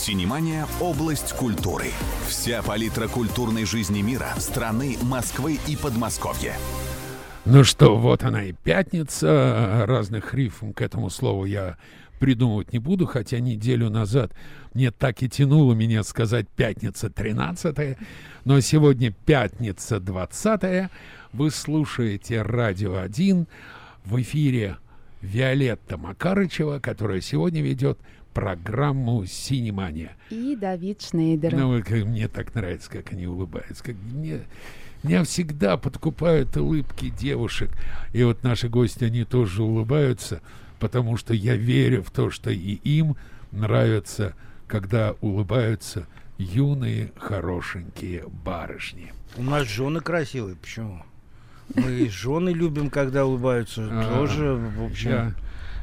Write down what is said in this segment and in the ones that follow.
Синемания – область культуры. Вся палитра культурной жизни мира, страны, Москвы и Подмосковья. Ну что, вот она и пятница. Разных рифм к этому слову я придумывать не буду, хотя неделю назад мне так и тянуло меня сказать пятница 13 но сегодня пятница 20 Вы слушаете «Радио 1» в эфире Виолетта Макарычева, которая сегодня ведет программу «Синемания». И Давид Шнейдер. Ну, мне так нравится, как они улыбаются. Как мне, меня всегда подкупают улыбки девушек. И вот наши гости, они тоже улыбаются, потому что я верю в то, что и им нравится, когда улыбаются юные, хорошенькие барышни. У нас жены красивые, почему? Мы жены любим, когда улыбаются. А, тоже, в общем... Я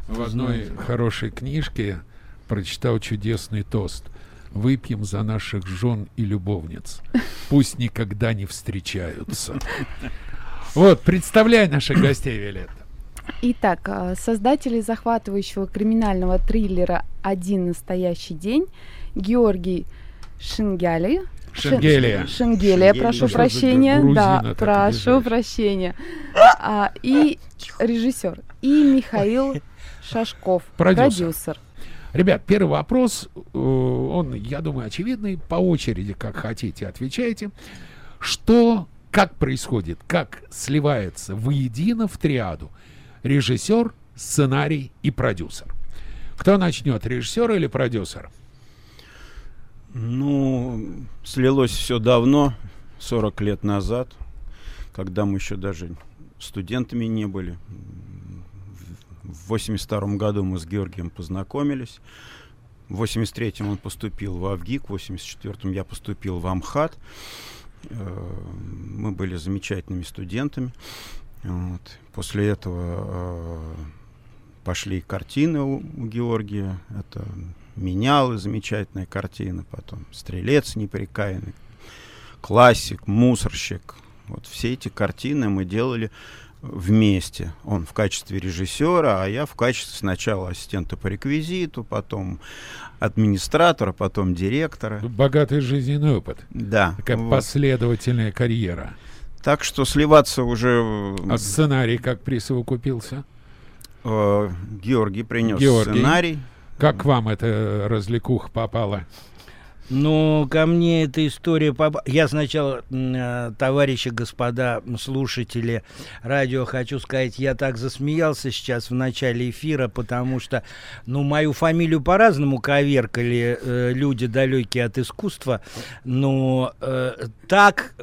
в одной хорошей книжке прочитал чудесный тост. Выпьем за наших жен и любовниц. Пусть никогда не встречаются. Вот, представляй наших гостей, Виолетта. Итак, а, создатели захватывающего криминального триллера «Один настоящий день» Георгий Шингяли. Шенгелия. Шенгелия, Шенгелия прошу прощения. Да, прошу прощения. А, и режиссер. И Михаил Шашков, продюсер. продюсер. Ребят, первый вопрос, э, он, я думаю, очевидный. По очереди, как хотите, отвечайте. Что, как происходит, как сливается воедино в триаду режиссер, сценарий и продюсер? Кто начнет, режиссер или продюсер? Ну, слилось все давно, 40 лет назад, когда мы еще даже студентами не были. В 82 году мы с Георгием познакомились. В 83-м он поступил в Авгик, в 84-м я поступил в Амхат. Э, мы были замечательными студентами. Вот. После этого э, пошли картины у, у Георгия. Это менялы, замечательная картина, потом стрелец непрекаянный, классик, мусорщик. Вот все эти картины мы делали вместе. Он в качестве режиссера, а я в качестве сначала ассистента по реквизиту, потом администратора, потом директора. Богатый жизненный опыт. Да. Такая вот. последовательная карьера. Так что сливаться уже... А сценарий как присовокупился? Э, Георгий принес Георгий. сценарий. Как вам эта развлекуха попала? Ну, ко мне эта история... Поп... Я сначала, э, товарищи, господа слушатели радио, хочу сказать, я так засмеялся сейчас в начале эфира, потому что, ну, мою фамилию по-разному коверкали э, люди, далекие от искусства, но э, так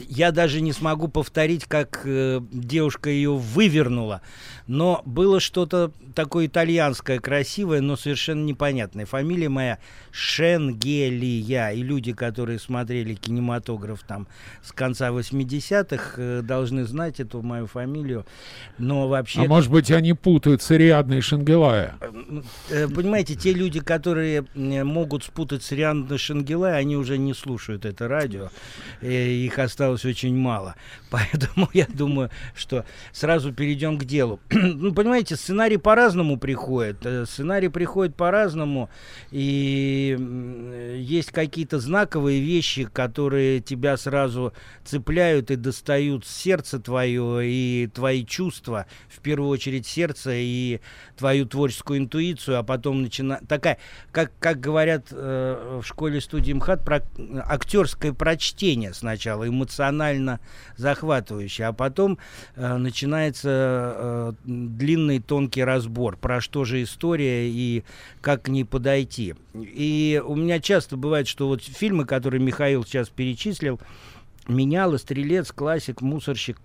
я даже не смогу повторить, как э, девушка ее вывернула. Но было что-то такое итальянское, красивое, но совершенно непонятное. Фамилия моя Шенгелия. И люди, которые смотрели кинематограф там с конца 80-х, э, должны знать эту мою фамилию. Но вообще... А может быть, они путают с Ариадной Шенгелая? Э, понимаете, те люди, которые могут спутать с Ариадной Шенгелая, они уже не слушают это радио. Их осталось очень мало. Поэтому я думаю, что сразу перейдем к делу. ну, понимаете, сценарий по-разному приходит. Э, сценарий приходит по-разному. И есть какие-то знаковые вещи, которые тебя сразу цепляют и достают сердце твое и твои чувства, в первую очередь сердце и твою творческую интуицию, а потом начинает такая, как, как говорят э, в школе студии МХАТ, про, актерское прочтение сначала, эмоционально захватывающее, а потом э, начинается э, длинный тонкий разбор, про что же история и как к ней подойти. И у меня часто бывает, что вот фильмы, которые Михаил сейчас перечислил, меняла «Стрелец», «Классик», «Мусорщик»,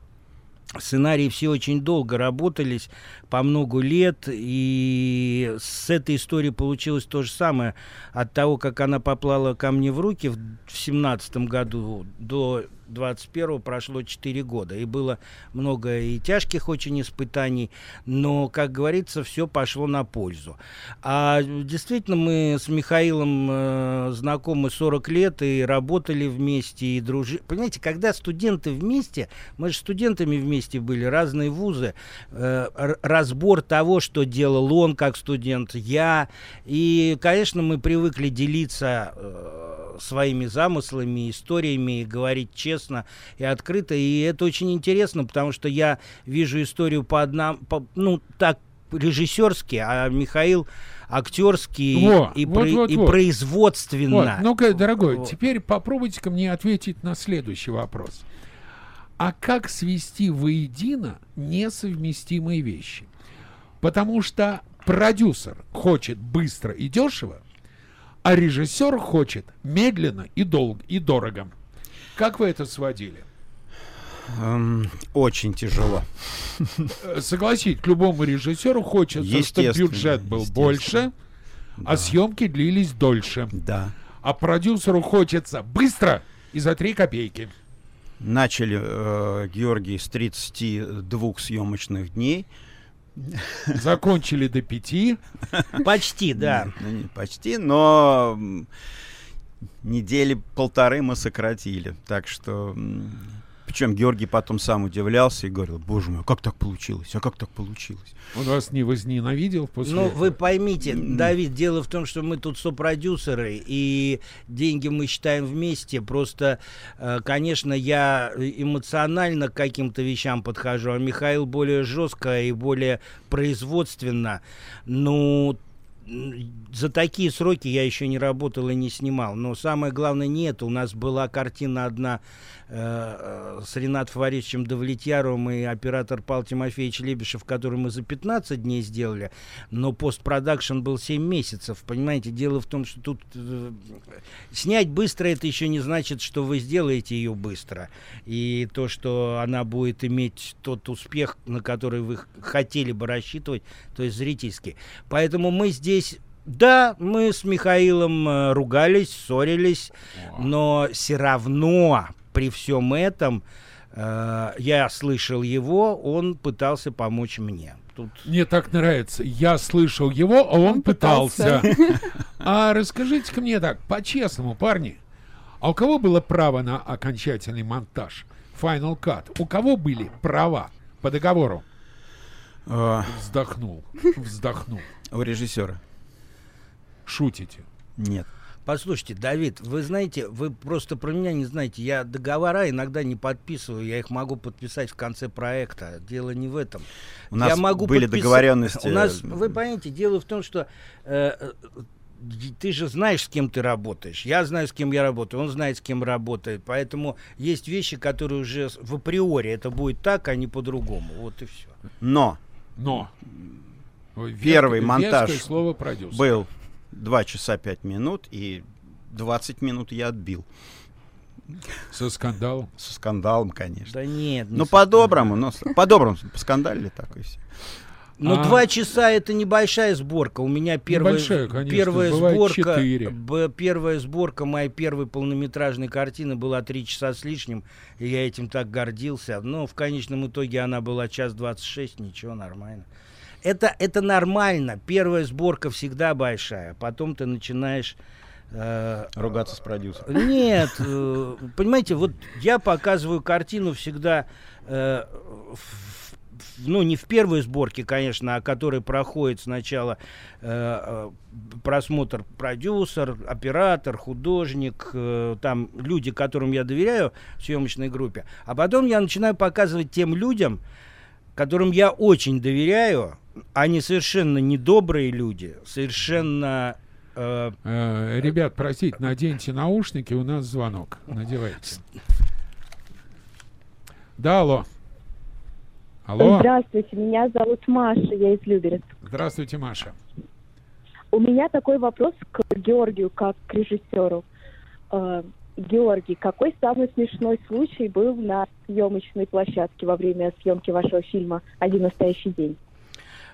Сценарии все очень долго работались, по много лет, и с этой историей получилось то же самое. От того, как она поплала ко мне в руки в семнадцатом году, до 21 прошло 4 года. И было много и тяжких очень испытаний, но, как говорится, все пошло на пользу. А действительно, мы с Михаилом э, знакомы 40 лет и работали вместе, и дружили. Понимаете, когда студенты вместе, мы же студентами вместе были, разные вузы, э, разбор того, что делал он как студент, я, и, конечно, мы привыкли делиться э, своими замыслами, историями, говорить честно и открыто. И это очень интересно, потому что я вижу историю по одному, по, ну, так режиссерски, а Михаил актерский Во, и, вот, про, вот, и вот. производственно. Вот. Ну-ка, дорогой, вот. теперь попробуйте-ка мне ответить на следующий вопрос. А как свести воедино несовместимые вещи? Потому что продюсер хочет быстро и дешево, а режиссер хочет медленно и долго и дорого. Как вы это сводили? Эм, очень тяжело. Э, согласить, к любому режиссеру хочется, чтобы бюджет был больше, а да. а съемки длились дольше. Да. А продюсеру хочется быстро и за три копейки. Начали э, Георгий с 32 съемочных дней. Закончили до пяти. Почти, да. Ну, почти, но недели полторы мы сократили. Так что причем Георгий потом сам удивлялся и говорил, боже мой, а как так получилось? А как так получилось? Он вас не возненавидел после Ну, этого? вы поймите, Давид, дело в том, что мы тут сопродюсеры, и деньги мы считаем вместе. Просто, э, конечно, я эмоционально к каким-то вещам подхожу, а Михаил более жестко и более производственно. Ну, за такие сроки я еще не работал и не снимал. Но самое главное не это. У нас была картина одна Э, с Ренатом Фаваричем Давлетьяровым и оператор Павел Тимофеевич Лебешев, который мы за 15 дней сделали, но постпродакшн был 7 месяцев. Понимаете, дело в том, что тут э, снять быстро это еще не значит, что вы сделаете ее быстро. И то, что она будет иметь тот успех, на который вы хотели бы рассчитывать, то есть зрительский. Поэтому мы здесь да, мы с Михаилом э, ругались, ссорились, но все равно при всем этом э, я слышал его, он пытался помочь мне. Тут... Мне так нравится. Я слышал его, а он, он пытался. пытался. А расскажите-ка мне так, по-честному, парни, а у кого было право на окончательный монтаж? Final Cut. У кого были права по договору? А. Вздохнул. Вздохнул. У режиссера. Шутите? Нет. Послушайте, Давид, вы знаете, вы просто про меня не знаете. Я договора иногда не подписываю, я их могу подписать в конце проекта. Дело не в этом. У нас я могу были подпис... договоренности. У нас, вы понимаете, дело в том, что э, э, ты же знаешь, с кем ты работаешь. Я знаю, с кем я работаю, он знает, с кем работает. Поэтому есть вещи, которые уже в априори это будет так, а не по-другому. Вот и все. Но. Но. Первый монтаж слово был 2 часа 5 минут, и 20 минут я отбил. Со скандалом? Со скандалом, конечно. Да нет. Не ну, по-доброму, но по-доброму, поскандалили так и все. Ну, а... два часа это небольшая сборка. У меня первая, небольшая, конечно, первая сборка, б, первая сборка моей первой полнометражной картины была три часа с лишним, и я этим так гордился. Но в конечном итоге она была час двадцать шесть, ничего, нормально это, это нормально. Первая сборка всегда большая. Потом ты начинаешь... Э, Ругаться с продюсером. Нет, э, понимаете, вот я показываю картину всегда э, ну, не в первой сборке, конечно, а который проходит сначала э, просмотр продюсер, оператор, художник, э, там люди, которым я доверяю в съемочной группе. А потом я начинаю показывать тем людям, которым я очень доверяю, они совершенно недобрые люди, совершенно... Э, э, ребят, простите, наденьте наушники, у нас звонок. Надевайте. Да, алло. Алло. Здравствуйте, меня зовут Маша, я из Люберец. Здравствуйте, Маша. У меня такой вопрос к Георгию, как к режиссеру. Э, Георгий, какой самый смешной случай был на съемочной площадке во время съемки вашего фильма «Один настоящий день»?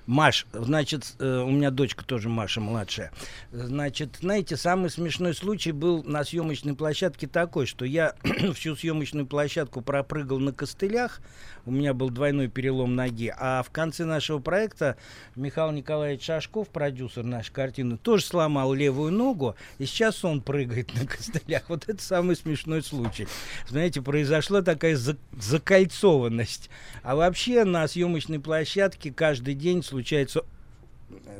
Маш, значит, э, у меня дочка тоже Маша младшая. Значит, знаете, самый смешной случай был на съемочной площадке такой, что я всю съемочную площадку пропрыгал на костылях, у меня был двойной перелом ноги, а в конце нашего проекта Михаил Николаевич Шашков, продюсер нашей картины, тоже сломал левую ногу, и сейчас он прыгает на костылях. Вот это самый смешной случай. Знаете, произошла такая закольцованность. А вообще на съемочной площадке каждый день случается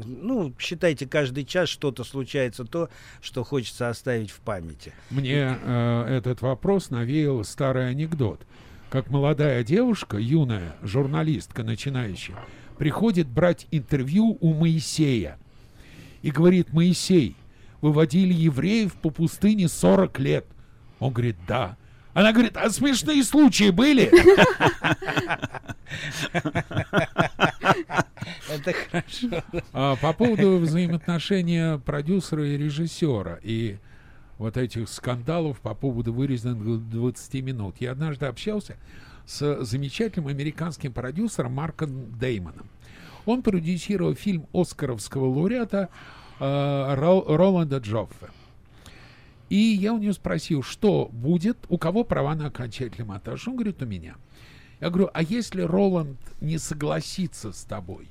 ну, считайте, каждый час что-то случается, то, что хочется оставить в памяти. Мне э, этот вопрос навеял старый анекдот. Как молодая девушка, юная журналистка, начинающая, приходит брать интервью у Моисея и говорит, Моисей, выводили евреев по пустыне 40 лет. Он говорит, да. Она говорит, а смешные случаи были? Это хорошо. А, по поводу взаимоотношения продюсера и режиссера и вот этих скандалов по поводу вырезанных 20 минут. Я однажды общался с замечательным американским продюсером Марком Деймоном. Он продюсировал фильм оскаровского лауреата э, Роланда Джоффе. И я у него спросил, что будет, у кого права на окончательный монтаж. Он говорит, у меня. Я говорю, а если Роланд не согласится с тобой?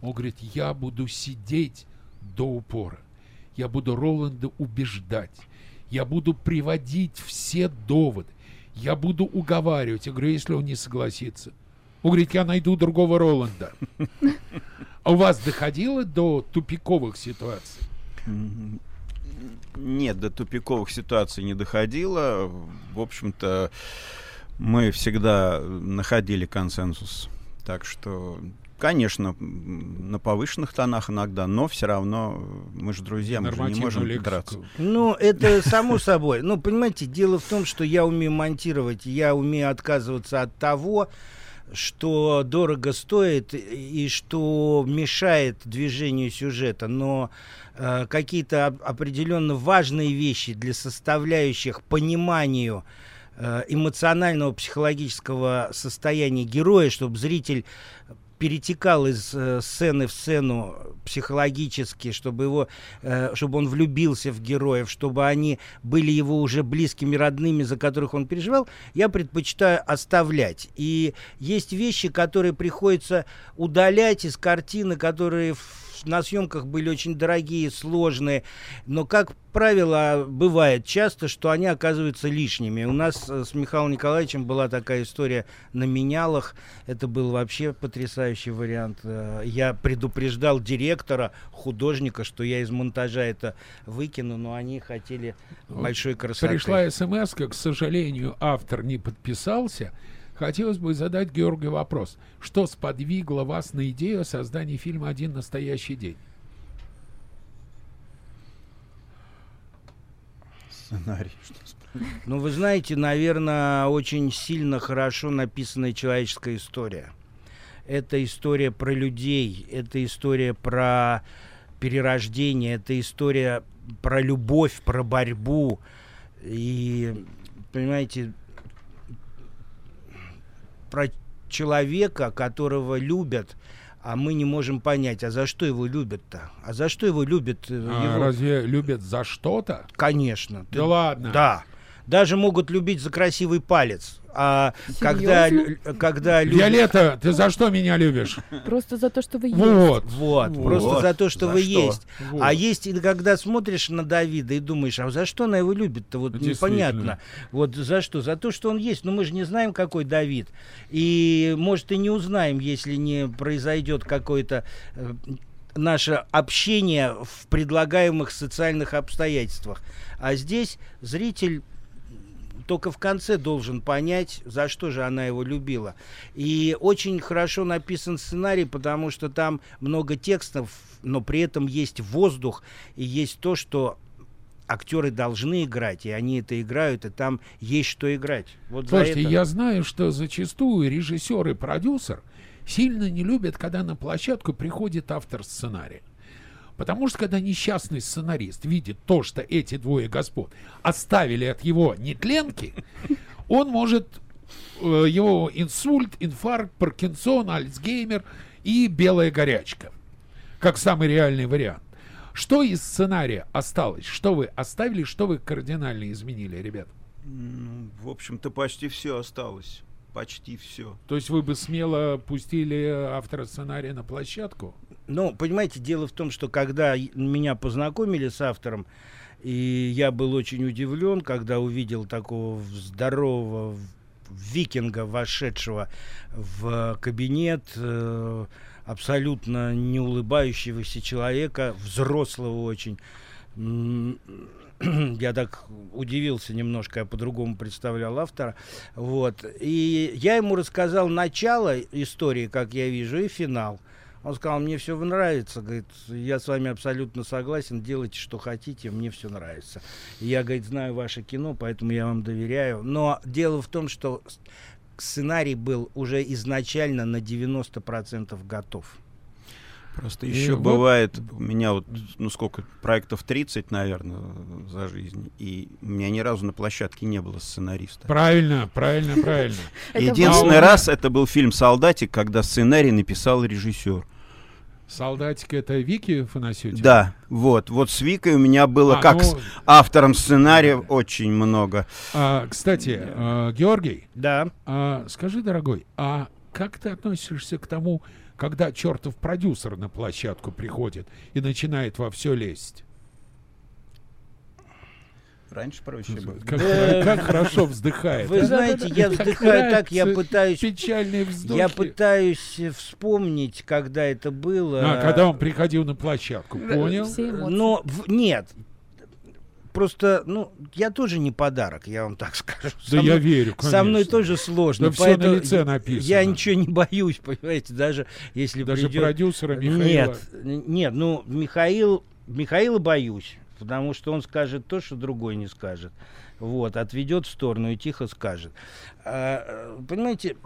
Он говорит, я буду сидеть до упора. Я буду Роланда убеждать. Я буду приводить все доводы. Я буду уговаривать. Я говорю, если он не согласится. Он говорит, я найду другого Роланда. А у вас доходило до тупиковых ситуаций? Нет, до тупиковых ситуаций не доходило. В общем-то, мы всегда находили консенсус. Так что, конечно, на повышенных тонах иногда, но все равно мы же друзья, мы же не можем лексику. драться. Ну, это само собой. Ну, понимаете, дело в том, что я умею монтировать, я умею отказываться от того, что дорого стоит и что мешает движению сюжета, но э, какие-то определенно важные вещи для составляющих пониманию э, эмоционального психологического состояния героя, чтобы зритель перетекал из э, сцены в сцену психологически, чтобы его, э, чтобы он влюбился в героев, чтобы они были его уже близкими, родными, за которых он переживал, я предпочитаю оставлять. И есть вещи, которые приходится удалять из картины, которые в на съемках были очень дорогие, сложные, но, как правило, бывает часто, что они оказываются лишними. У нас э, с Михаилом Николаевичем была такая история на менялах. Это был вообще потрясающий вариант. Э, я предупреждал директора, художника, что я из монтажа это выкину, но они хотели большой красоты. Пришла смс, к сожалению, автор не подписался. Хотелось бы задать Георгию вопрос. Что сподвигло вас на идею создания фильма «Один настоящий день»? Сценарий. Ну, вы знаете, наверное, очень сильно хорошо написанная человеческая история. Это история про людей, это история про перерождение, это история про любовь, про борьбу. И, понимаете, про человека, которого любят, а мы не можем понять, а за что его любят-то? А за что его любят? Э, а его... Разве любят за что-то? Конечно. Да Ты... ладно? Да. Даже могут любить за красивый палец. А когда, когда люди... Виолетта, ты за что меня любишь? Просто за то, что вы есть. Вот, вот, вот. просто за то, что за вы что? есть. Вот. А есть, когда смотришь на Давида и думаешь, а за что она его любит-то? Вот непонятно. Вот за что? За то, что он есть. Но мы же не знаем, какой Давид. И, может, и не узнаем, если не произойдет какое-то э, наше общение в предлагаемых социальных обстоятельствах. А здесь зритель только в конце должен понять, за что же она его любила. И очень хорошо написан сценарий, потому что там много текстов, но при этом есть воздух и есть то, что актеры должны играть, и они это играют, и там есть что играть. Вот Слушайте, это... я знаю, что зачастую режиссер и продюсер сильно не любят, когда на площадку приходит автор сценария. Потому что когда несчастный сценарист видит то, что эти двое господ оставили от его нетленки, он может э, его инсульт, инфаркт, Паркинсон, Альцгеймер и «Белая горячка», как самый реальный вариант. Что из сценария осталось? Что вы оставили, что вы кардинально изменили, ребят? Ну, в общем-то, почти все осталось. Почти все. То есть вы бы смело пустили автора сценария на площадку? Ну, понимаете, дело в том, что когда меня познакомили с автором, и я был очень удивлен, когда увидел такого здорового викинга, вошедшего в кабинет, э, абсолютно не улыбающегося человека, взрослого очень. Я так удивился немножко, я по-другому представлял автора. Вот. И я ему рассказал начало истории, как я вижу, и финал. Он сказал, мне все нравится, говорит, я с вами абсолютно согласен, делайте, что хотите, мне все нравится. И я, говорит, знаю ваше кино, поэтому я вам доверяю. Но дело в том, что сценарий был уже изначально на 90% готов. Просто еще вот... бывает, у меня вот, ну сколько, проектов 30, наверное, за жизнь, и у меня ни разу на площадке не было сценариста. Правильно, правильно, правильно. Единственный раз это был фильм «Солдатик», когда сценарий написал режиссер. Солдатик это Вики Фанасютина? Да, вот. Вот с Викой у меня было, а, как ну, с автором сценария, очень много. А, кстати, а, Георгий. Да. А, скажи, дорогой, а как ты относишься к тому, когда чертов продюсер на площадку приходит и начинает во все лезть? Раньше проще было. Как, да. как хорошо вздыхает. Вы а? знаете, я вздыхаю так, я пытаюсь... Печальные вздохи. Я пытаюсь вспомнить, когда это было. А, когда он приходил на площадку, понял? Но в, нет, просто, ну, я тоже не подарок, я вам так скажу. Да со я мной, верю, конечно. Со мной тоже сложно. Да все на лице написано. Я ничего не боюсь, понимаете, даже если Даже придет... продюсера Михаила? Нет, нет, ну, Михаил, Михаила боюсь потому что он скажет то, что другой не скажет. Вот, отведет в сторону и тихо скажет. А, понимаете,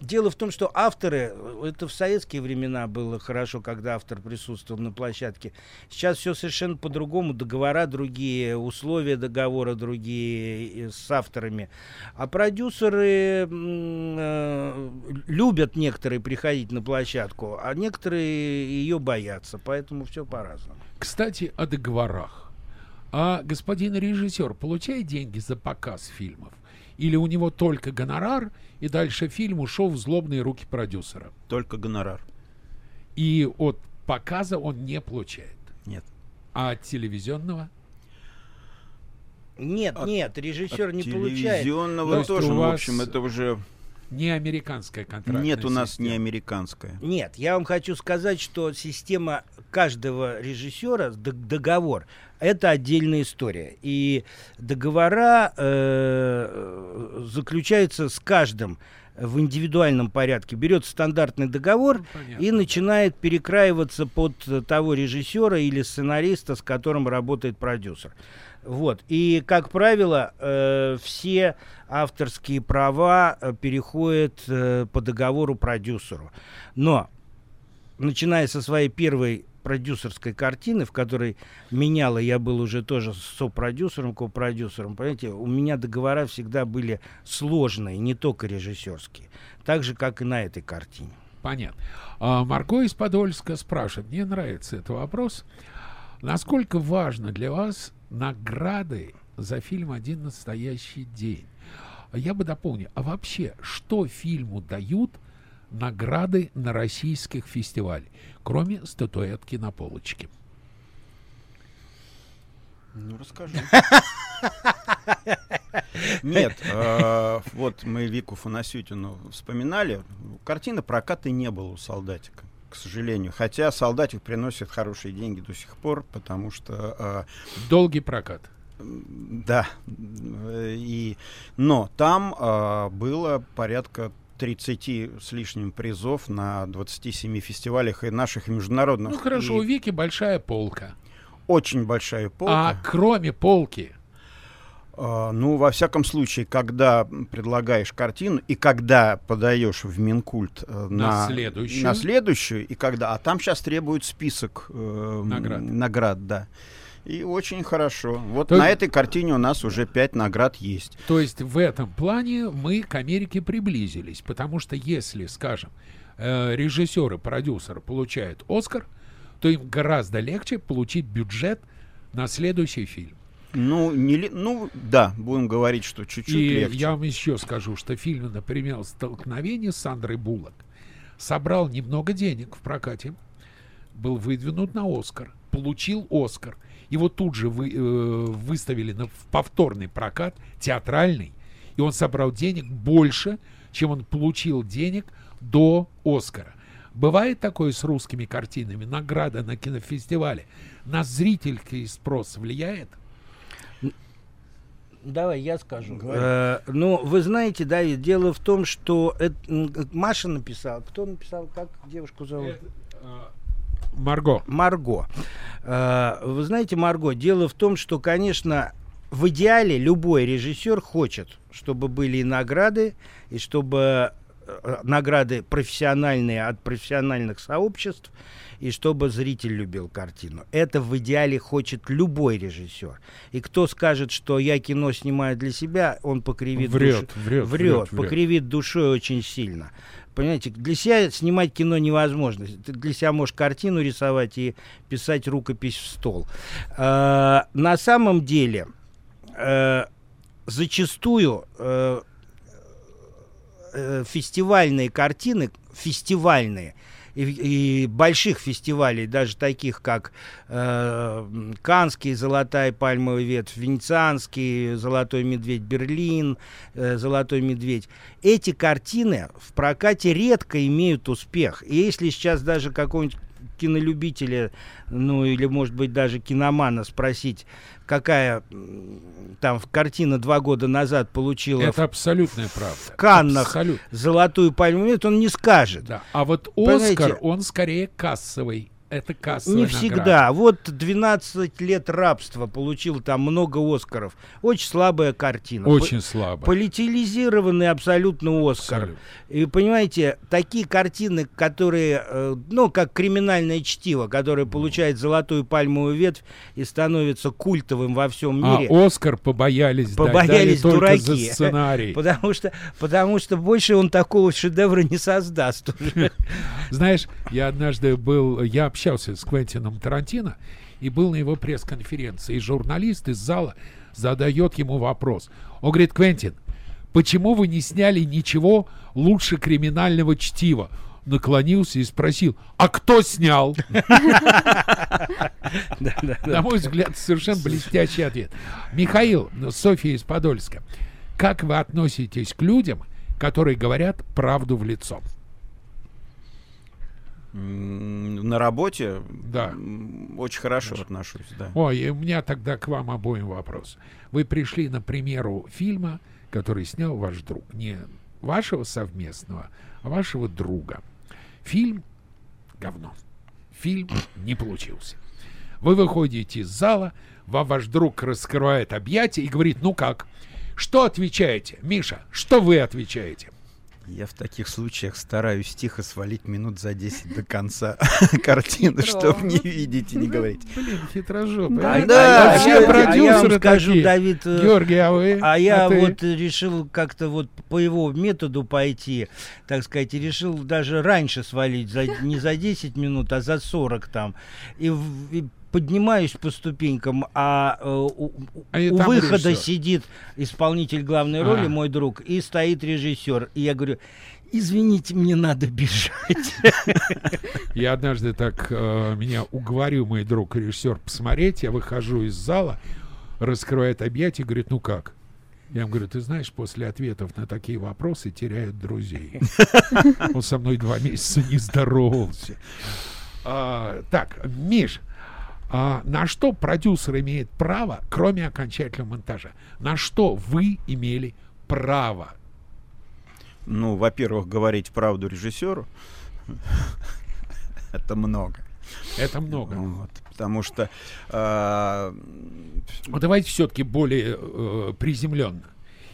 Дело в том, что авторы, это в советские времена было хорошо, когда автор присутствовал на площадке. Сейчас все совершенно по-другому, договора другие, условия договора другие с авторами. А продюсеры э, любят некоторые приходить на площадку, а некоторые ее боятся, поэтому все по-разному. Кстати, о договорах. А господин режиссер получает деньги за показ фильмов? Или у него только гонорар, и дальше фильм ушел в злобные руки продюсера? Только гонорар. И от показа он не получает? Нет. А от телевизионного? Нет, от, нет, режиссер от не получает. Телевизионного тоже, в общем, это уже не американская контрактная Нет, у нас система. не американская. Нет, я вам хочу сказать, что система каждого режиссера, договор, это отдельная история. И договора э, заключаются с каждым в индивидуальном порядке. Берет стандартный договор ну, и начинает перекраиваться под того режиссера или сценариста, с которым работает продюсер. Вот. И, как правило, э, все авторские права э, переходят э, по договору продюсеру. Но, начиная со своей первой продюсерской картины, в которой меняла, я был уже тоже сопродюсером, копродюсером, понимаете, у меня договора всегда были сложные, не только режиссерские, так же, как и на этой картине. Понятно. А, Марго из Подольска спрашивает, мне нравится этот вопрос, насколько важно для вас награды за фильм «Один настоящий день». Я бы дополнил, а вообще, что фильму дают награды на российских фестивалях, кроме статуэтки на полочке? Ну, расскажи. Нет, э, вот мы Вику Фанасютину вспоминали. Картины проката не было у «Солдатика» к сожалению. Хотя солдатик приносит хорошие деньги до сих пор, потому что... Э, Долгий прокат. Да. И, но там э, было порядка 30 с лишним призов на 27 фестивалях и наших и международных. Ну хорошо, и... у Вики большая полка. Очень большая полка. А кроме полки, а, ну, во всяком случае, когда предлагаешь картину и когда подаешь в Минкульт э, на, на следующую, на следующую и когда, а там сейчас требуют список э, наград. наград, да. И очень хорошо. Вот то на этой картине у нас уже пять наград есть. То есть в этом плане мы к Америке приблизились, потому что если, скажем, э, режиссеры, продюсеры получают Оскар, то им гораздо легче получить бюджет на следующий фильм. Ну, не, ну, да, будем говорить, что чуть-чуть И легче. я вам еще скажу, что фильм, например, «Столкновение» с Сандрой Буллок собрал немного денег в прокате, был выдвинут на Оскар, получил Оскар. Его тут же вы, э, выставили на, в повторный прокат, театральный, и он собрал денег больше, чем он получил денег до Оскара. Бывает такое с русскими картинами, награда на кинофестивале. На зрительский спрос влияет? Давай, я скажу. Э, ну, вы знаете, Давид, дело в том, что это, Маша написала. Кто написал? Как девушку зовут? Это, э, Марго. Марго. Э, вы знаете, Марго, дело в том, что, конечно, в идеале любой режиссер хочет, чтобы были и награды, и чтобы э, награды профессиональные от профессиональных сообществ, и чтобы зритель любил картину. Это в идеале хочет любой режиссер. И кто скажет, что я кино снимаю для себя, он покривит врет, душ... врет, врет, врет, покривит душой очень сильно. Понимаете, для себя снимать кино невозможно. Ты для себя можешь картину рисовать и писать рукопись в стол. А, на самом деле, а, зачастую а, фестивальные картины, фестивальные, и, и больших фестивалей, даже таких как э, Канский «Золотая пальмовая ветвь», Венецианский «Золотой медведь», Берлин э, «Золотой медведь». Эти картины в прокате редко имеют успех. И если сейчас даже какой-нибудь кинолюбителя, ну или, может быть, даже киномана спросить, какая там картина два года назад получила... Это в, абсолютная правда. В Каннах Абсолют. золотую пальму, он не скажет. Да. А вот Оскар, Понимаете? он скорее кассовый это кассовая Не всегда. Награда. Вот 12 лет рабства получил там много Оскаров. Очень слабая картина. Очень По- слабая. Политизированный абсолютно Оскар. Абсолютно. И понимаете, такие картины, которые, э, ну, как криминальное чтиво, которое получает золотую пальмовую ветвь и становится культовым во всем а мире. А Оскар побоялись, побоялись дать, дураки. за сценарий. Потому что, потому что больше он такого шедевра не создаст уже. Знаешь, я однажды был, я общался с Квентином Тарантино и был на его пресс-конференции. И журналист из зала задает ему вопрос. Он говорит, Квентин, почему вы не сняли ничего лучше криминального чтива? наклонился и спросил, а кто снял? На мой взгляд, совершенно блестящий ответ. Михаил, Софья из Подольска, как вы относитесь к людям, которые говорят правду в лицо? На работе да. очень хорошо, хорошо. отношусь. Да. Ой, у меня тогда к вам обоим вопрос. Вы пришли на примеру фильма, который снял ваш друг. Не вашего совместного, а вашего друга. Фильм — говно. Фильм не получился. Вы выходите из зала, вам ваш друг раскрывает объятия и говорит, ну как? Что отвечаете? Миша, что вы отвечаете? Я в таких случаях стараюсь тихо свалить минут за 10 до конца картины, чтобы не видеть и не говорить. Блин, хитрожопый. Да, а, да, все а продюсеры я скажу, Давид, э, Георгий, а вы? А я а вот решил как-то вот по его методу пойти, так сказать, и решил даже раньше свалить, не за 10 минут, а за 40 там. И поднимаюсь по ступенькам, а э, у, а у выхода режиссер. сидит исполнитель главной роли, а. мой друг, и стоит режиссер. И я говорю, извините, мне надо бежать. Я однажды так, э, меня уговорил мой друг режиссер посмотреть, я выхожу из зала, раскрывает объятия и говорит, ну как? Я ему говорю, ты знаешь, после ответов на такие вопросы теряют друзей. Он со мной два месяца не здоровался. А, так, Миш, а, на что продюсер имеет право, кроме окончательного монтажа? На что вы имели право? Ну, во-первых, говорить правду режиссеру это много. Это много. Вот, потому что... Э, давайте все-таки более э, приземленно.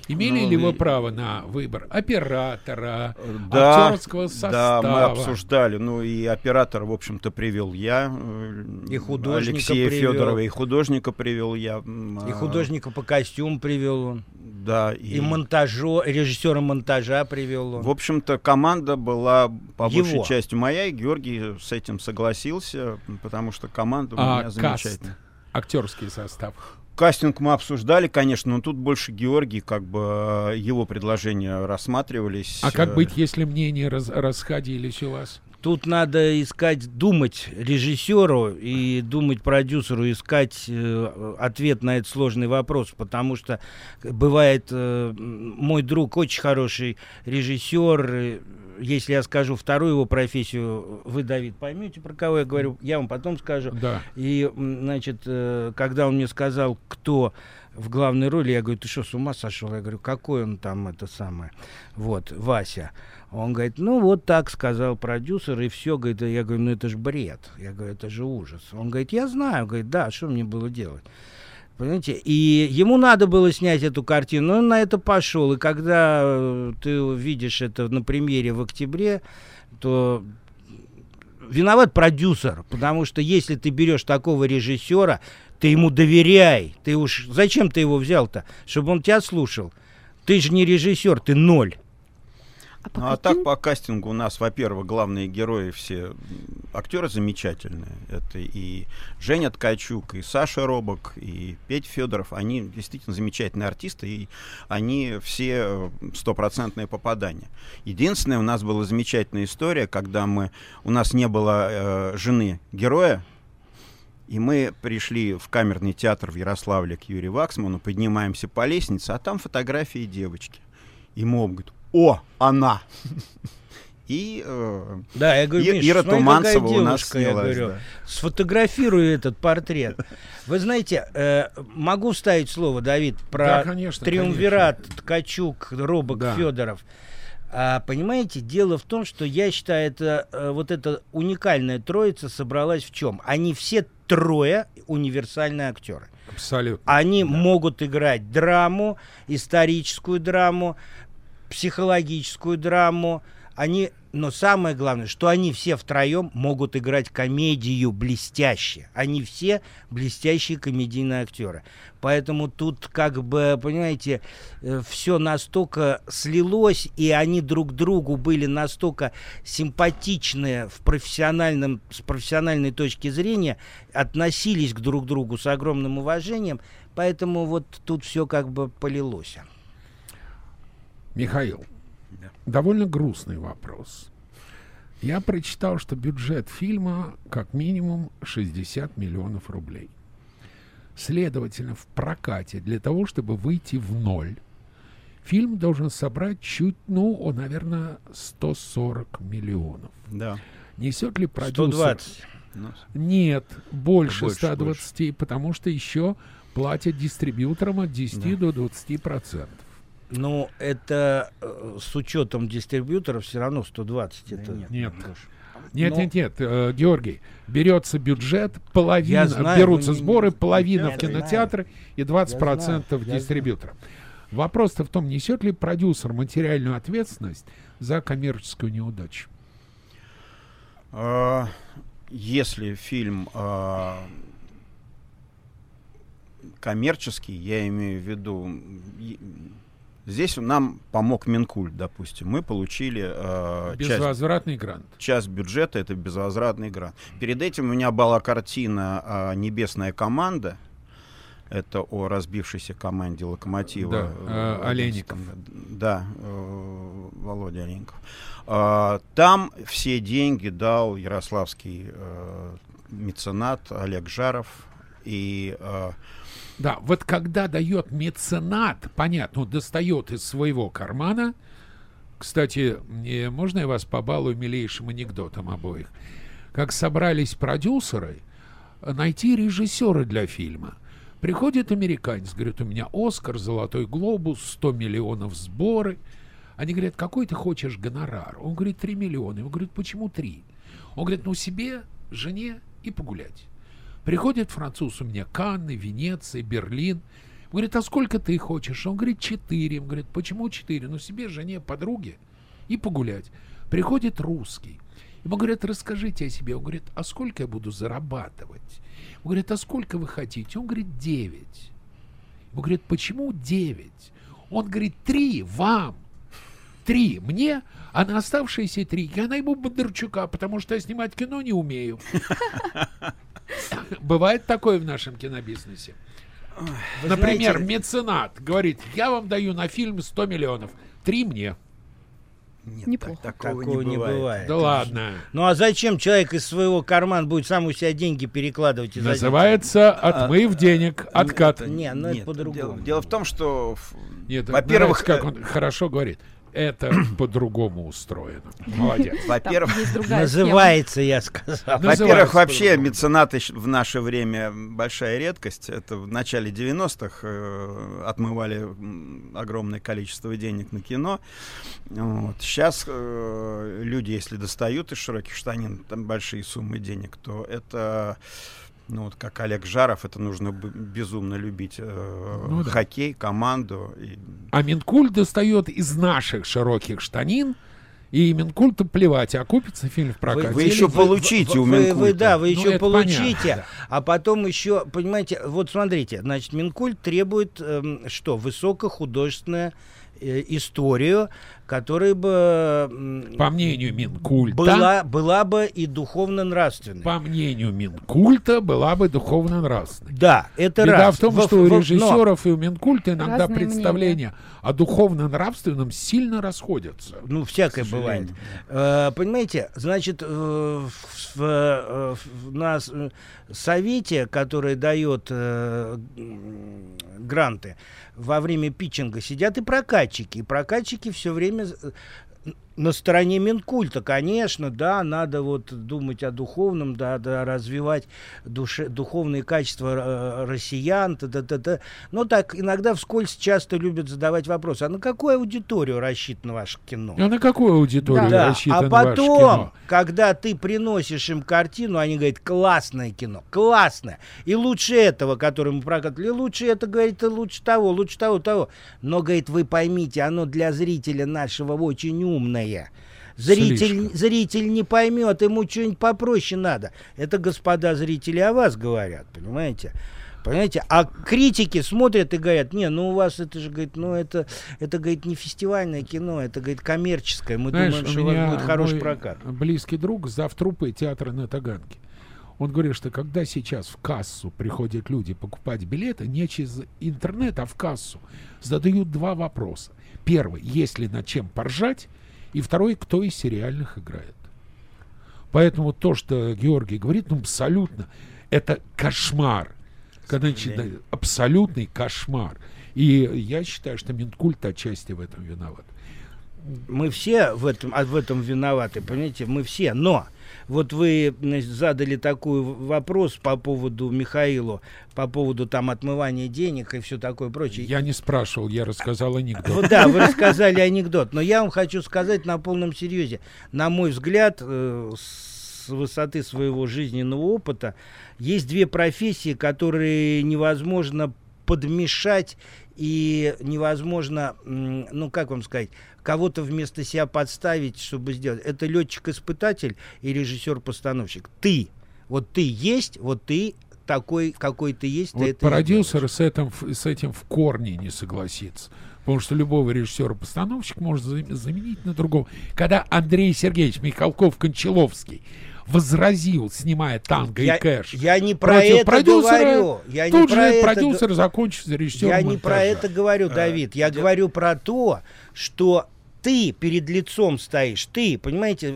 Имели ну, ли вы право на выбор оператора, да, актерского состава? Да, мы обсуждали. Ну и оператор, в общем-то, привел я. Э, и художника Алексея привел. Федорова, и художника привел я. И художника по костюму привел он. Да. И, и монтажо, режиссера монтажа привел он. В общем-то, команда была по Его. большей части моя, и Георгий с этим согласился, потому что команда у а меня замечательная. Каст, актерский состав. Кастинг мы обсуждали, конечно, но тут больше Георгий, как бы э, его предложения рассматривались. А как быть, если мнения раз расходились у вас? Тут надо искать, думать режиссеру и думать продюсеру, искать э, ответ на этот сложный вопрос, потому что бывает э, мой друг очень хороший режиссер, э, если я скажу вторую его профессию, вы, Давид, поймете, про кого я говорю, я вам потом скажу. Да. И, значит, э, когда он мне сказал, кто в главной роли, я говорю, ты что, с ума сошел? Я говорю, какой он там, это самое, вот, Вася. Он говорит, ну вот так сказал продюсер, и все, говорит, я говорю, ну это же бред. Я говорю, это же ужас. Он говорит, я знаю, говорит, да, что мне было делать? Понимаете? И ему надо было снять эту картину, он на это пошел. И когда э, ты видишь это на премьере в октябре, то виноват продюсер, потому что если ты берешь такого режиссера, ты ему доверяй. Ты уж зачем ты его взял-то? Чтобы он тебя слушал. Ты же не режиссер, ты ноль. А, ну, а так по кастингу у нас, во-первых, главные герои все актеры замечательные. Это и Женя Ткачук, и Саша Робок, и Петь Федоров. Они действительно замечательные артисты, и они все э, стопроцентные попадания. Единственное, у нас была замечательная история, когда мы, у нас не было э, жены героя, и мы пришли в камерный театр в Ярославле к Юрию Ваксману, поднимаемся по лестнице, а там фотографии девочки. И мы оба говорит, о, она. И, э, да, я говорю, Миш, Ира Туманцева у нас снялась, я говорю, да. сфотографирую этот портрет. Вы знаете, э, могу вставить слово, Давид, про да, конечно, триумвират конечно. Ткачук, Робок, да. Федоров. А, понимаете, дело в том, что я считаю, это э, вот эта уникальная троица собралась в чем? Они все трое универсальные актеры. Абсолютно. Они да. могут играть драму, историческую драму, психологическую драму. Они, но самое главное, что они все втроем могут играть комедию блестяще. Они все блестящие комедийные актеры. Поэтому тут, как бы, понимаете, э, все настолько слилось, и они друг другу были настолько симпатичны в профессиональном, с профессиональной точки зрения, относились к друг другу с огромным уважением. Поэтому вот тут все как бы полилось. Михаил, да. довольно грустный вопрос. Я прочитал, что бюджет фильма как минимум 60 миллионов рублей. Следовательно, в прокате для того, чтобы выйти в ноль, фильм должен собрать чуть, ну, наверное, 140 миллионов. Да. Несет ли продюсер... 120. Нет, больше, больше 120, больше. потому что еще платят дистрибьюторам от 10 да. до 20 процентов. Ну, это э, с учетом дистрибьюторов все равно 120. Да это нет. Нет. Нет, Но... нет, нет, э, Георгий, берется бюджет, половина, знаю, берутся не, сборы, половина в кинотеатры и 20% знаю, дистрибьюторам. Вопрос-то в том, несет ли продюсер материальную ответственность за коммерческую неудачу? А, если фильм а, коммерческий, я имею в виду Здесь нам помог Минкульт, допустим. Мы получили э, безвозвратный часть, грант. Часть бюджета это безвозвратный грант. Перед этим у меня была картина э, "Небесная команда". Это о разбившейся команде Локомотива. Да, э, Олейников. Да, э, Володя Олейников. Э, там все деньги дал ярославский э, меценат Олег Жаров и э, да, вот когда дает меценат, понятно, он достает из своего кармана. Кстати, можно я вас побалую милейшим анекдотом обоих? Как собрались продюсеры найти режиссера для фильма. Приходит американец, говорит, у меня Оскар, Золотой Глобус, 100 миллионов сборы. Они говорят, какой ты хочешь гонорар? Он говорит, 3 миллиона. Он говорит, почему 3? Он говорит, ну себе, жене и погулять. Приходит француз у меня Канны, Венеция, Берлин. Говорит, а сколько ты хочешь? Он говорит, четыре. Он говорит, почему четыре? Ну, себе, жене, подруге и погулять. Приходит русский. Ему говорят, расскажите о себе. Он говорит, а сколько я буду зарабатывать? Он говорит, а сколько вы хотите? Он говорит, девять. Ему говорят, почему девять? Он говорит, три вам. Три мне, а на оставшиеся три я найму Бондарчука, потому что я снимать кино не умею. Бывает такое в нашем кинобизнесе. Вы Например, знаете... меценат говорит, я вам даю на фильм 100 миллионов, три мне. Нет, Неплохо. Так, такого, такого не, бывает. не бывает. Да ладно. Ну а зачем человек из своего кармана будет сам у себя деньги перекладывать? Называется отмыв а, денег, откат. Не, ну это по-другому. Дело, дело в том, что, во-первых, как он хорошо говорит, это по-другому устроено. Молодец. Во-первых, называется, я сказал. Во-первых, вообще меценаты в наше время большая редкость. Это в начале 90-х э, отмывали огромное количество денег на кино. Вот. Сейчас э, люди, если достают из широких штанин там большие суммы денег, то это ну вот как Олег Жаров, это нужно безумно любить э, ну, да. хоккей, команду. И... А Минкульт достает из наших широких штанин, и Минкульту плевать, а купится фильм в прокате. Вы, вы еще получите вы, у Минкульта. Вы, да, вы еще ну, получите, понятно, а потом еще, понимаете, вот смотрите, значит, Минкульт требует э, что? Высокохудожественное Э, историю, которая бы... По мнению Минкульта... Была, была бы и духовно-нравственной. По мнению Минкульта была бы духовно-нравственной. Да, это Беда раз. в том, в, что у режиссеров но... и у Минкульта иногда Разные представления мнения. о духовно-нравственном сильно расходятся. Ну, всякое бывает. Э, понимаете, значит, э, в, в, в, на совете, который дает э, гранты, во время питчинга сидят и прокатчики. И прокатчики все время на стороне Минкульта, конечно, да, надо вот думать о духовном, да, да развивать душе, духовные качества э, россиян, та, та, та. но так иногда вскользь часто любят задавать вопрос, а на какую аудиторию рассчитано ваше кино? А на какую аудиторию да. рассчитано А потом, когда ты приносишь им картину, они говорят, классное кино, классное, и лучше этого, который мы прокатывали, лучше это, говорит, и лучше того, лучше того, того. Но, говорит, вы поймите, оно для зрителя нашего очень умное, умная. Зритель, зритель не поймет, ему что-нибудь попроще надо. Это, господа зрители, о вас говорят, понимаете? Понимаете? А критики смотрят и говорят, не, ну у вас это же, говорит, ну это, это, говорит, не фестивальное кино, это, говорит, коммерческое. Мы Знаешь, думаем, что у вас будет хороший прокат. близкий друг, завтрупы театра на Таганке. Он говорит, что когда сейчас в кассу приходят люди покупать билеты, не через интернет, а в кассу, задают два вопроса. Первый, есть ли над чем поржать, и второй, кто из сериальных играет. Поэтому то, что Георгий говорит, ну, абсолютно, это кошмар. Когда начинает, абсолютный кошмар. И я считаю, что Минкульт отчасти в этом виноват. Мы все в этом, а в этом виноваты, понимаете, мы все. Но вот вы значит, задали такой вопрос по поводу Михаилу, по поводу там отмывания денег и все такое прочее. Я не спрашивал, я рассказал анекдот. Вот да, вы рассказали анекдот, но я вам хочу сказать на полном серьезе. На мой взгляд, э, с высоты своего жизненного опыта, есть две профессии, которые невозможно подмешать и невозможно, ну как вам сказать, кого-то вместо себя подставить, чтобы сделать. Это летчик-испытатель и режиссер-постановщик. Ты, вот ты есть, вот ты такой, какой ты есть. Вот ты это продюсер с этим, с этим в корне не согласится. Потому что любого режиссера-постановщик может заменить на другого. Когда Андрей Сергеевич Михалков-Кончаловский возразил, снимая танго я, и кэш. Я не про это продюсера, говорю. Я тут не про же это продюсер закончится режиссером Я не про это говорю, а, Давид. Я говорю про то, что ты перед лицом стоишь, ты, понимаете,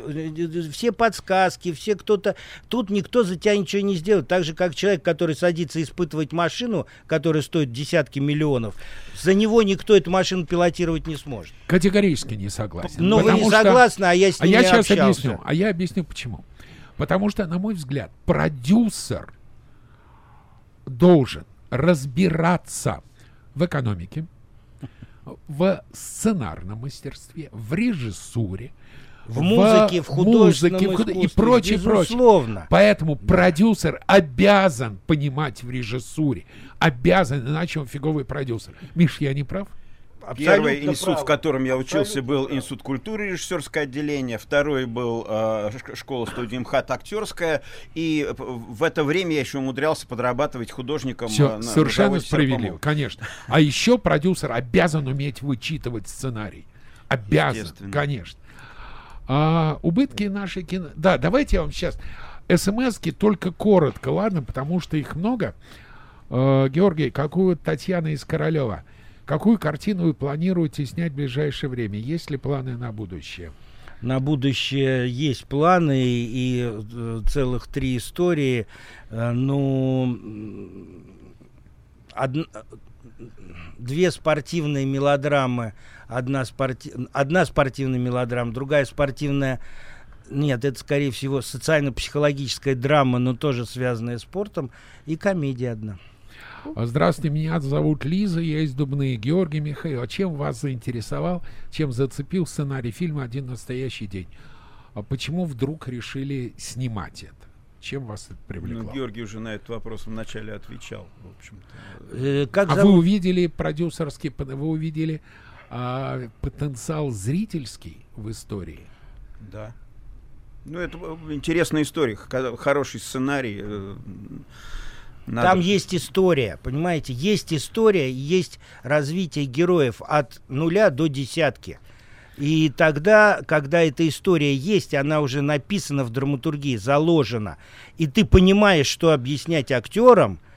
все подсказки, все кто-то, тут никто за тебя ничего не сделает, так же, как человек, который садится испытывать машину, которая стоит десятки миллионов, за него никто эту машину пилотировать не сможет. Категорически не согласен. Ну, вы не согласны, а я с ним а я сейчас общался. объясню, а я объясню почему. Потому что, на мой взгляд, продюсер должен разбираться в экономике, в сценарном мастерстве, в режиссуре, в музыке, в, в художественном музыке, искусстве, и прочее, безусловно. прочее. Поэтому да. продюсер обязан понимать в режиссуре, обязан, иначе он фиговый продюсер. Миш, я не прав? Абсолютно Первый институт, право. в котором я учился, Абсолютно был право. Институт культуры, режиссерское отделение. Второй был э, школа студии МХАТ актерская. И в это время я еще умудрялся подрабатывать художником. Все, на, совершенно справедливо, конечно. А еще продюсер обязан уметь вычитывать сценарий. Обязан, конечно. А, убытки нашей кино... Да, давайте я вам сейчас... СМСки только коротко, ладно, потому что их много. Э, Георгий, какую Татьяна из Королева? Какую картину вы планируете снять в ближайшее время? Есть ли планы на будущее? На будущее есть планы и э, целых три истории. Э, ну, од... две спортивные мелодрамы одна, спорти... одна спортивная мелодрама, другая спортивная нет, это, скорее всего, социально-психологическая драма, но тоже связанная с спортом, и комедия одна. Здравствуйте, меня зовут Лиза, я из Дубны. Георгий Михаил, а чем вас заинтересовал, чем зацепил сценарий фильма «Один настоящий день»? А почему вдруг решили снимать это? Чем вас это привлекло? Ну, Георгий уже на этот вопрос вначале отвечал, в общем-то. Э, как а зовут? вы увидели продюсерский, вы увидели а, потенциал зрительский в истории. Да. Ну, это интересная история, хороший сценарий. Надо. Там есть история, понимаете? Есть история, есть развитие героев от нуля до десятки. И тогда, когда эта история есть, она уже написана в драматургии, заложена, и ты понимаешь, что объяснять актерам –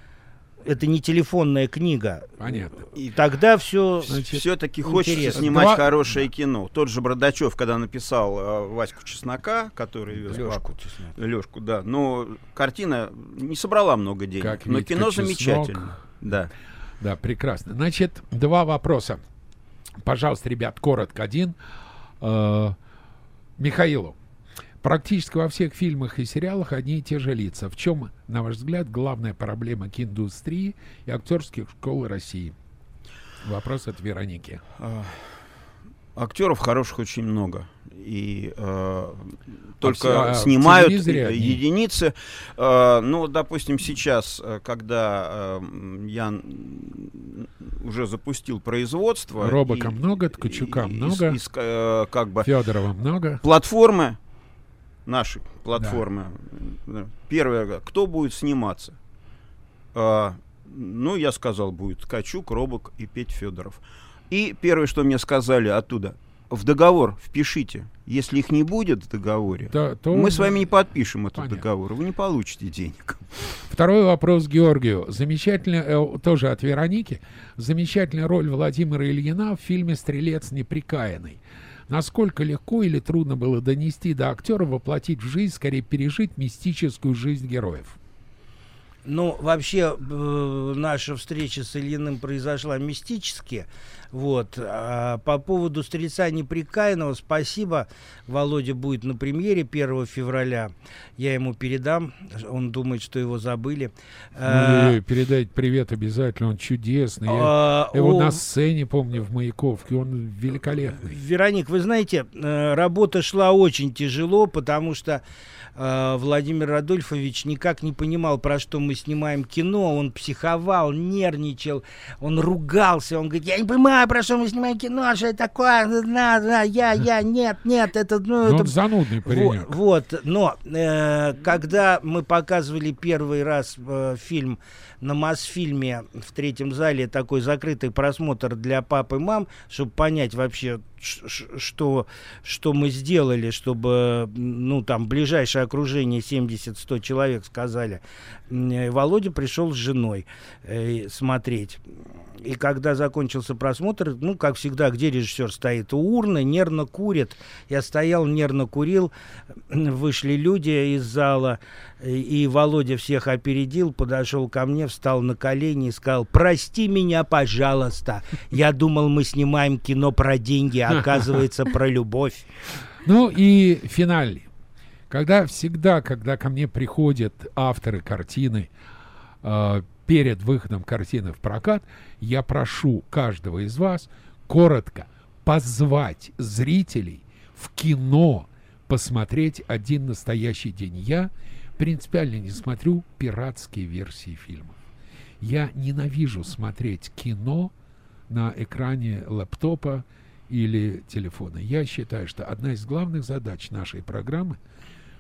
это не телефонная книга. Понятно. И тогда все все-таки хочется снимать Два... хорошее кино. Тот же Бродачев, когда написал э, Ваську Чеснока, который вез Лешку, Лешку, да. Но картина не собрала много денег. Как но кино Чеснок. замечательно. Да. Да, прекрасно. Значит, два вопроса. Пожалуйста, ребят, коротко один. Э, Михаилу. Практически во всех фильмах и сериалах одни и те же лица. В чем, на ваш взгляд, главная проблема киноиндустрии и актерских школ России? Вопрос от Вероники. А, актеров хороших очень много. И э, только а снимают единицы. Э, ну, допустим, сейчас, когда э, я уже запустил производство. Робока и, много, Ткачука и, много. И, и, э, как бы, Федорова много. Платформы нашей платформы. Да. Первое, кто будет сниматься? А, ну, я сказал, будет Качук, Робок и Петь Федоров. И первое, что мне сказали оттуда, в договор впишите. Если их не будет в договоре, да, то мы с вами не подпишем этот Понятно. договор, вы не получите денег. Второй вопрос Георгию. Замечательная, э, тоже от Вероники. Замечательная роль Владимира Ильина в фильме «Стрелец неприкаянный». Насколько легко или трудно было донести до актера, воплотить в жизнь, скорее пережить мистическую жизнь героев? Ну, вообще, э, наша встреча с Ильиным произошла мистически. Вот. А по поводу «Стрельца неприкаянного» спасибо. Володя будет на премьере 1 февраля. Я ему передам. Он думает, что его забыли. Ну, а, передать привет обязательно. Он чудесный. Я а, его о... на сцене помню в Маяковке. Он великолепный. Вероник, вы знаете, э, работа шла очень тяжело, потому что э, Владимир Радольфович никак не понимал, про что мы снимаем кино. Он психовал, нервничал, он ругался. Он говорит, я не понимаю, про что мы снимаем кино, а что это такое? На, на, я, я, нет, нет, это... Ну, это... Он занудный паренек. Вот, вот но э, когда мы показывали первый раз э, фильм на Мосфильме в третьем зале такой закрытый просмотр для пап и мам, чтобы понять вообще, что, что мы сделали, чтобы, ну, там, ближайшее окружение 70-100 человек сказали. Володя пришел с женой э, смотреть. И когда закончился просмотр, ну, как всегда, где режиссер стоит? У урны, нервно курит. Я стоял, нервно курил. Вышли люди из зала. И Володя всех опередил, подошел ко мне, встал на колени и сказал, прости меня, пожалуйста. Я думал, мы снимаем кино про деньги, а оказывается, про любовь. Ну и финальный. Когда всегда, когда ко мне приходят авторы картины, перед выходом картины в прокат, я прошу каждого из вас коротко позвать зрителей в кино посмотреть один настоящий день. Я принципиально не смотрю пиратские версии фильмов. Я ненавижу смотреть кино на экране лэптопа или телефона. Я считаю, что одна из главных задач нашей программы –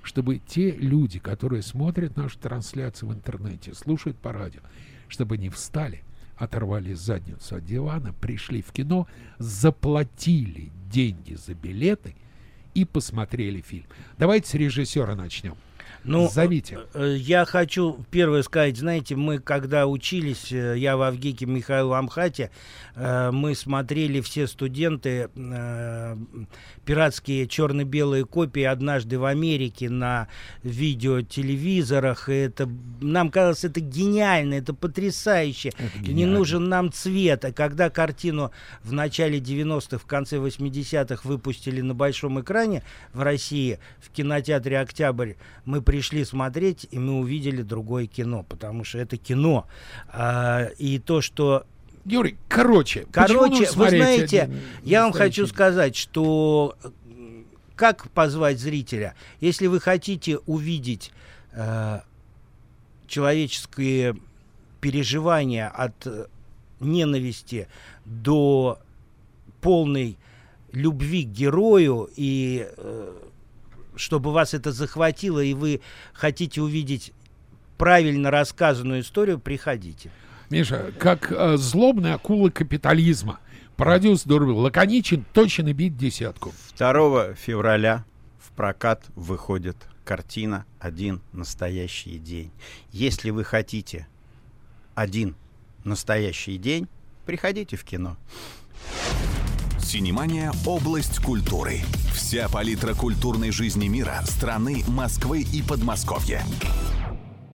чтобы те люди, которые смотрят нашу трансляцию в интернете, слушают по радио, чтобы они встали, оторвали задницу от дивана, пришли в кино, заплатили деньги за билеты и посмотрели фильм. Давайте с режиссера начнем. Ну, Зовите. Э, я хочу первое сказать, знаете, мы когда учились, э, я в Авгике Михаил Амхате, э, мы смотрели все студенты пиратские черно-белые копии однажды в Америке на видеотелевизорах. И это нам казалось это гениально, это потрясающе. Это Не нужен нам цвет. А когда картину в начале 90-х, в конце 80-х выпустили на большом экране в России в кинотеатре Октябрь, мы пришли смотреть, и мы увидели другое кино, потому что это кино. А, и то, что Юрий, короче. Короче, вы знаете, один, я вам хочу сказать, что как позвать зрителя? Если вы хотите увидеть э, человеческие переживания от э, ненависти до полной любви к герою и э, чтобы вас это захватило, и вы хотите увидеть правильно рассказанную историю, приходите. Миша, как э, злобная акула капитализма. Дурбил лаконичен, точно бить десятку. 2 февраля в прокат выходит картина «Один настоящий день». Если вы хотите один настоящий день, приходите в кино. Синемания – область культуры. Вся палитра культурной жизни мира, страны, Москвы и Подмосковья.